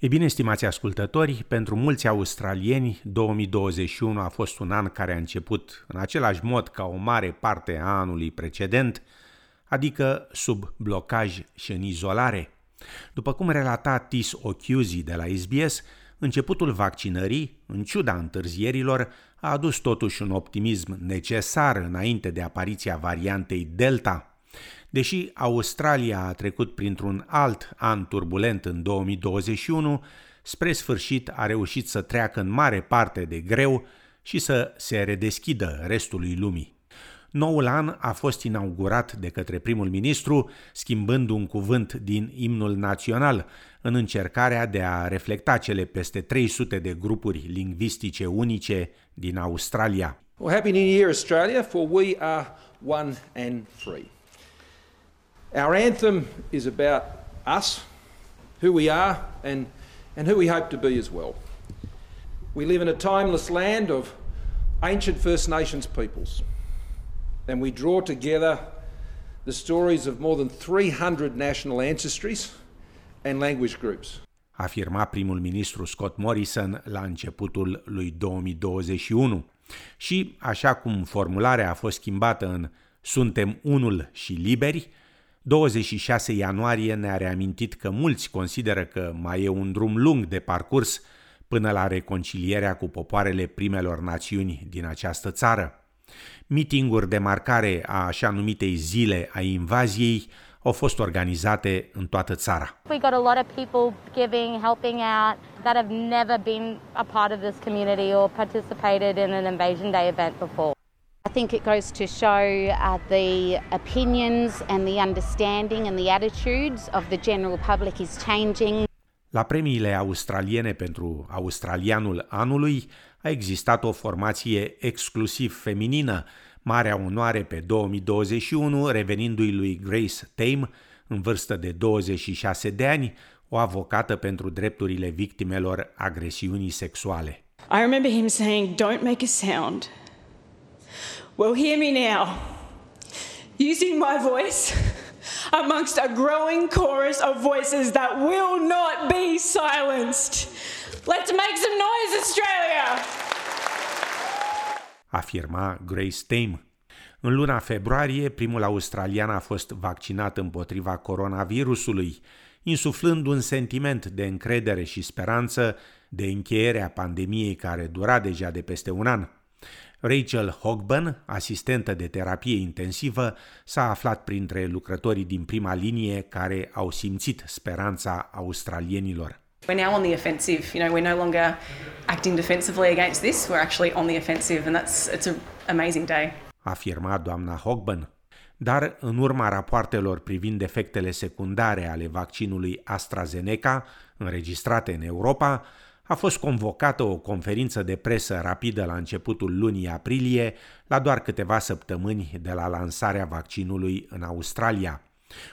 E bine, stimați ascultători, pentru mulți australieni, 2021 a fost un an care a început în același mod ca o mare parte a anului precedent, adică sub blocaj și în izolare. După cum relata Tis Occhiosi de la SBS, începutul vaccinării, în ciuda întârzierilor, a adus totuși un optimism necesar înainte de apariția variantei Delta – Deși Australia a trecut printr-un alt an turbulent în 2021, spre sfârșit a reușit să treacă în mare parte de greu și să se redeschidă restului lumii. Noul an a fost inaugurat de către primul ministru, schimbând un cuvânt din imnul național, în încercarea de a reflecta cele peste 300 de grupuri lingvistice unice din Australia. Well, Happy New Year, Australia, for we are one and free. Our anthem is about us, who we are, and, and who we hope to be as well. We live in a timeless land of ancient First Nations peoples, and we draw together the stories of more than 300 national ancestries and language groups. Afirma primul ministru Scott Morrison la începutul lui 2021. Și, așa cum formularea a fost schimbată în Suntem unul și liberi, 26 ianuarie ne-a reamintit că mulți consideră că mai e un drum lung de parcurs până la reconcilierea cu popoarele primelor națiuni din această țară. Mitinguri de marcare a așa numitei zile a invaziei au fost organizate în toată țara. We got a lot of people giving, helping out that have never been a part of this community or participated in an Invasion Day event before. I think it goes to show uh, the opinions and the understanding and the attitudes of the general public is changing. La premiile australiene pentru australianul anului a existat o formație exclusiv feminină, marea onoare pe 2021, revenindu-i lui Grace Tame, în vârstă de 26 de ani, o avocată pentru drepturile victimelor agresiunii sexuale. I remember him saying, "Don't make a sound. Well, hear me now. Using my voice amongst a growing chorus of voices that will not be silenced. Let's make some noise, Australia! Afirma Grace Tame. În luna februarie, primul australian a fost vaccinat împotriva coronavirusului, insuflând un sentiment de încredere și speranță de încheierea pandemiei care dura deja de peste un an. Rachel Hogban, asistentă de terapie intensivă, s-a aflat printre lucrătorii din prima linie care au simțit speranța australienilor. We're now on the offensive. You know, we're no longer acting defensively against this. We're actually on the offensive, and that's it's an amazing day. Afirma doamna Hogban. Dar în urma rapoartelor privind efectele secundare ale vaccinului AstraZeneca înregistrate în Europa, a fost convocată o conferință de presă rapidă la începutul lunii aprilie, la doar câteva săptămâni de la lansarea vaccinului în Australia.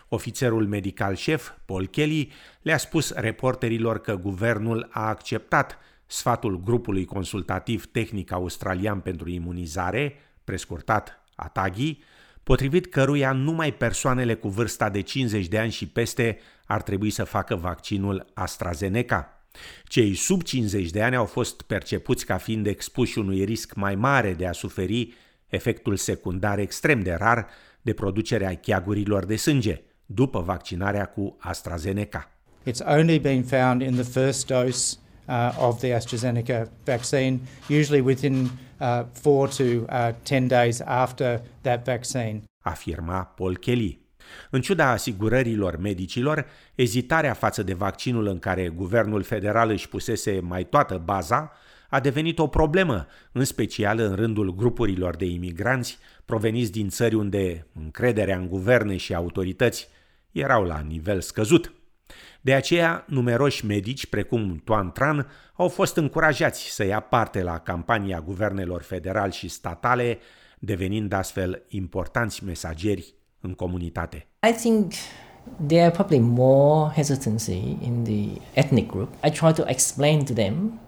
Ofițerul medical șef, Paul Kelly, le-a spus reporterilor că guvernul a acceptat sfatul grupului consultativ tehnic australian pentru imunizare, prescurtat ATAGI, potrivit căruia numai persoanele cu vârsta de 50 de ani și peste ar trebui să facă vaccinul AstraZeneca. Cei sub 50 de ani au fost percepuți ca fiind expuși unui risc mai mare de a suferi efectul secundar extrem de rar de producerea cheagurilor de sânge după vaccinarea cu AstraZeneca. It's only been found in the first dose uh, of the AstraZeneca vaccine, usually within uh, 4 to uh, 10 days after that vaccine. Afirma Paul Kelly. În ciuda asigurărilor medicilor, ezitarea față de vaccinul în care guvernul federal își pusese mai toată baza a devenit o problemă, în special în rândul grupurilor de imigranți proveniți din țări unde încrederea în guverne și autorități erau la nivel scăzut. De aceea, numeroși medici, precum Toan Tran, au fost încurajați să ia parte la campania guvernelor federal și statale, devenind astfel importanți mesageri în comunitate? I think there are probably more hesitancy in the ethnic group. I try to explain to them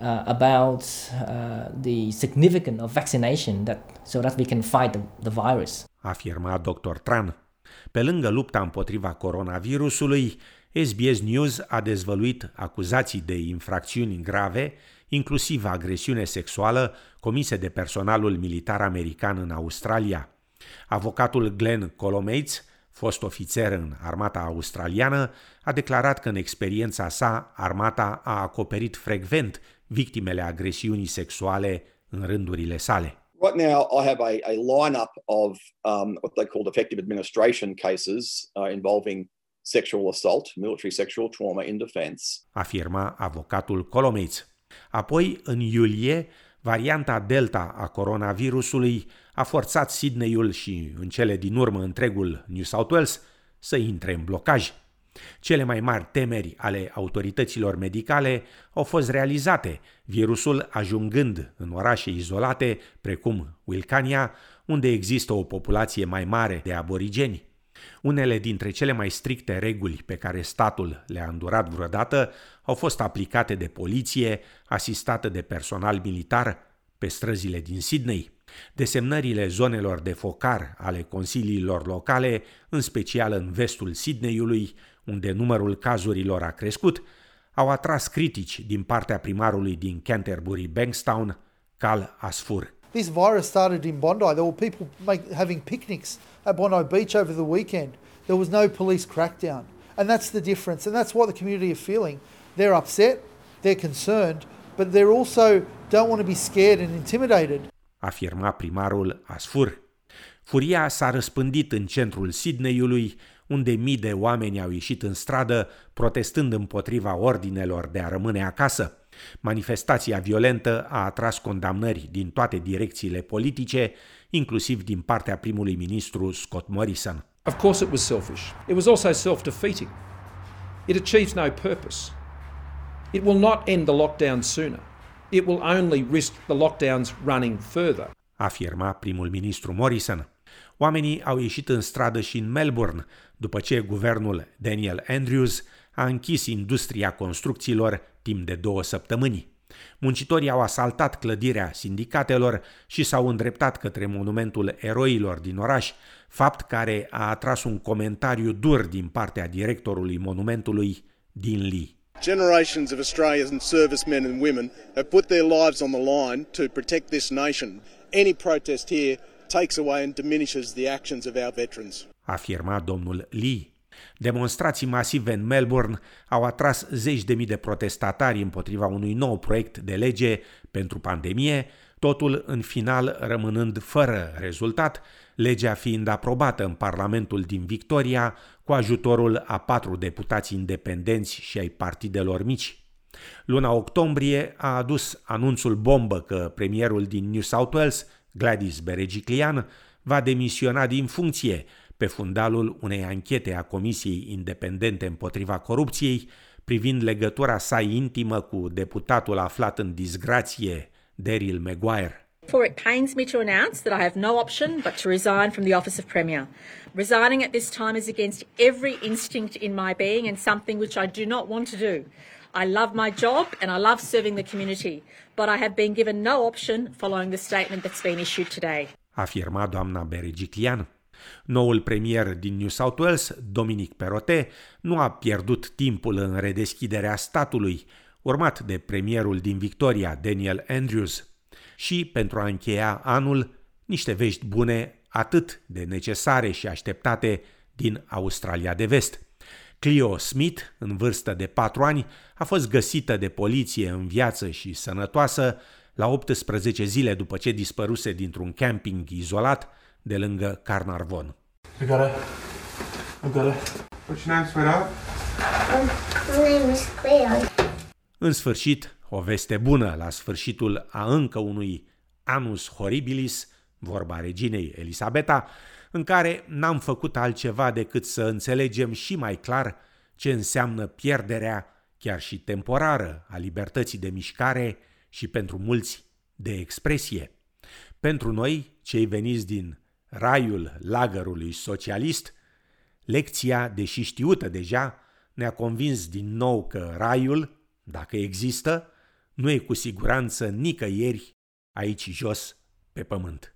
uh, about uh, the significance of vaccination that so that we can fight the, the virus. Afirma Dr. Tran. Pe lângă lupta împotriva coronavirusului, SBS News a dezvăluit acuzații de infracțiuni grave, inclusiv agresiune sexuală, comise de personalul militar american în Australia. Avocatul Glenn Colomates, fost ofițer în armata australiană, a declarat că în experiența sa armata a acoperit frecvent victimele agresiunii sexuale în rândurile sale. Right now, I have a, a lineup of um, what they call effective administration cases uh, involving sexual assault, military sexual trauma in defense. Afirma avocatul Colomates. Apoi, în iulie, varianta Delta a coronavirusului a forțat Sydneyul și, în cele din urmă, întregul New South Wales să intre în blocaj. Cele mai mari temeri ale autorităților medicale au fost realizate, virusul ajungând în orașe izolate, precum Wilcania, unde există o populație mai mare de aborigeni. Unele dintre cele mai stricte reguli pe care statul le-a îndurat vreodată au fost aplicate de poliție, asistată de personal militar, pe străzile din Sydney. Desemnările zonelor de focar ale consiliilor locale, în special în vestul Sydneyului, unde numărul cazurilor a crescut, au atras critici din partea primarului din Canterbury Bankstown, Cal Asfur. This virus started in Bondi. There were people make, having picnics at Bondi Beach over the weekend. There was no police crackdown. And that's the difference. And that's what the community are feeling. They're upset, they're concerned, but they're also don't want to be scared and intimidated. Afirma primarul Asfur. Furia s-a răspândit în centrul Sydneyului, unde mii de oameni au ieșit în stradă protestând împotriva ordinelor de a rămâne acasă. Manifestația violentă a atras condamnări din toate direcțiile politice, inclusiv din partea primului ministru Scott Morrison. Of course, it was selfish. It was also self defeating. It achieves no purpose. It will not end the lockdown sooner. It will only risk the lockdowns running further. Afirma primul ministru Morrison. Oamenii au ieșit în stradă și în Melbourne, după ce guvernul Daniel Andrews a închis industria construcțiilor timp de două săptămâni. Muncitorii au asaltat clădirea sindicatelor și s-au îndreptat către monumentul eroilor din oraș, fapt care a atras un comentariu dur din partea directorului monumentului, din Lee. Generations of Australian servicemen and women have put their lives on the line to protect this nation. Any protest here takes away and diminishes the actions of our veterans. Afirma domnul Lee. Demonstrații masive în Melbourne au atras zeci de mii de protestatari împotriva unui nou proiect de lege pentru pandemie, totul în final rămânând fără rezultat, legea fiind aprobată în Parlamentul din Victoria cu ajutorul a patru deputați independenți și ai partidelor mici. Luna octombrie a adus anunțul bombă că premierul din New South Wales, Gladys Berejiklian, va demisiona din funcție, pe fundalul unei anchete a Comisiei Independente împotriva corupției privind legătura sa intimă cu deputatul aflat în disgrație, Daryl Maguire. For it pains me to announce that I have no option but to resign from the office of Premier. Resigning at this time is against every instinct in my being and something which I do not want to do. I love my job and I love serving the community, but I have been given no option following the statement that's been issued today. Afirma doamna Berejiklian. Noul premier din New South Wales, Dominic Perrottet, nu a pierdut timpul în redeschiderea statului, urmat de premierul din Victoria, Daniel Andrews. Și, pentru a încheia anul, niște vești bune atât de necesare și așteptate din Australia de Vest. Clio Smith, în vârstă de 4 ani, a fost găsită de poliție în viață și sănătoasă la 18 zile după ce dispăruse dintr-un camping izolat de lângă Carnarvon. I got it. I got it. What's your name, sweetheart? My name is Cleo. În sfârșit, o veste bună la sfârșitul a încă unui Anus Horribilis, vorba reginei Elisabeta, în care n-am făcut altceva decât să înțelegem și mai clar ce înseamnă pierderea, chiar și temporară, a libertății de mișcare și pentru mulți de expresie. Pentru noi, cei veniți din raiul lagărului socialist, lecția, deși știută deja, ne-a convins din nou că raiul, dacă există, nu e cu siguranță nicăieri aici jos pe pământ.